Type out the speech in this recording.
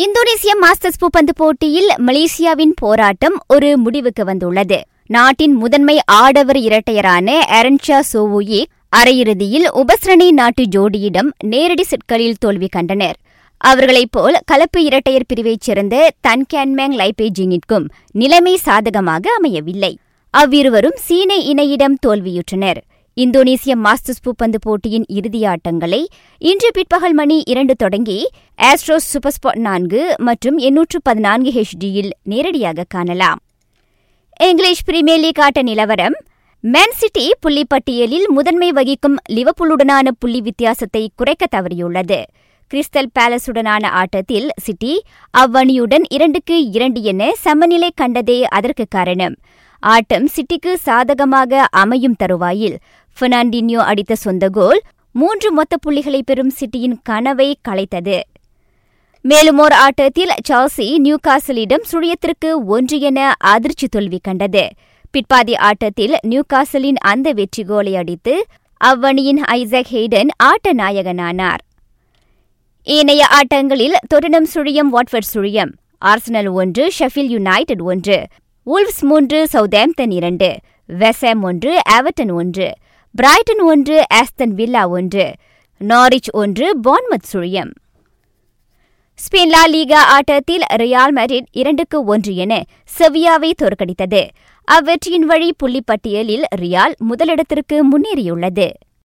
இந்தோனேசிய masters பூப்பந்து போட்டியில் மலேசியாவின் போராட்டம் ஒரு முடிவுக்கு வந்துள்ளது. நாட்டின் முதன்மை ஆடவர் இரட்டையரான அரன்ஷா சோவுயி அரையிறுதியில் உபஸ்ரணி நாட்டு ஜோடியிடம் நேரடி செட்களில் தோல்வி கண்டனர். அவர்களைப் போல் கலப்பு இரட்டையர் பிரிவைச் சேர்ந்த தன் கேன்மேங் லைபேஜிங்கிற்கும் நிலைமை சாதகமாக அமையவில்லை. அவ்விருவரும் சீன இணையிடம் தோல்வியுற்றனர். இந்தோனேசிய மாஸ்டர்ஸ் பூப்பந்து போட்டியின் இறுதி ஆட்டங்களை இன்று பிற்பகல் மணி இரண்டு தொடங்கி ஆஸ்ட்ரோஸ் சூப்பர் ஸ்பாட் நான்கு மற்றும் எண்ணூற்று பதினான்கு ஹெச்டியில் நேரடியாக காணலாம். இங்கிலீஷ் பிரீமியர் லீக் ஆட்ட நிலவரம் மேன் சிட்டி புள்ளி பட்டியலில் முதன்மை வகிக்கும் லிவர்பூலுடனான புள்ளி வித்தியாசத்தை குறைக்க தவறியுள்ளது. கிறிஸ்டல் பேலஸுடனான ஆட்டத்தில் சிட்டி அவ்வணியுடன் இரண்டுக்கு இரண்டு என சமநிலை கண்டதே அதற்கு காரணம். ஆட்டம் சிட்டிக்கு சாதகமாக அமையும் தருவாயில். பெர்னாண்டினியோ அடித்த சொந்த கோல் மூன்று மொத்த புள்ளிகளை பெறும் சிட்டியின் கனவை கலைத்தது. மேலும் ஓர் ஆட்டத்தில் சால்சி நியூகாசலிடம் சுழியத்திற்கு ஒன்று என அதிர்ச்சி தோல்வி கண்டது. பிற்பாதி ஆட்டத்தில் நியூகாசலின் அந்த வெற்றி கோலை அடித்து அவ்வணியின் ஐசக் ஹெய்டன் ஆட்ட நாயகனானார். ஏனைய ஆட்டங்களில் தொட்டனம் சுழியம் வாட்வர்ட் சுழியம் ஆர்சனல் ஒன்று ஷெஃபில் யுனைடெட் ஒன்று உல்வ்ஸ் மூன்று சவுதாம்தன் இரண்டு வெசம் ஒன்று ஆவர்டன் ஒன்று பிரைட்டன் ஒன்று ஆஸ்தன் வில்லா ஒன்று நாரிச் ஒன்று பான்மத் சுழியம். ஸ்பெயின் லா லீகா ஆட்டத்தில் ரியால் மேரிட் இரண்டுக்கு ஒன்று என செவியாவை தோற்கடித்தது. அவ்வெற்றியின் வழி புள்ளிப்பட்டியலில் ரியால் முதலிடத்திற்கு முன்னேறியுள்ளது.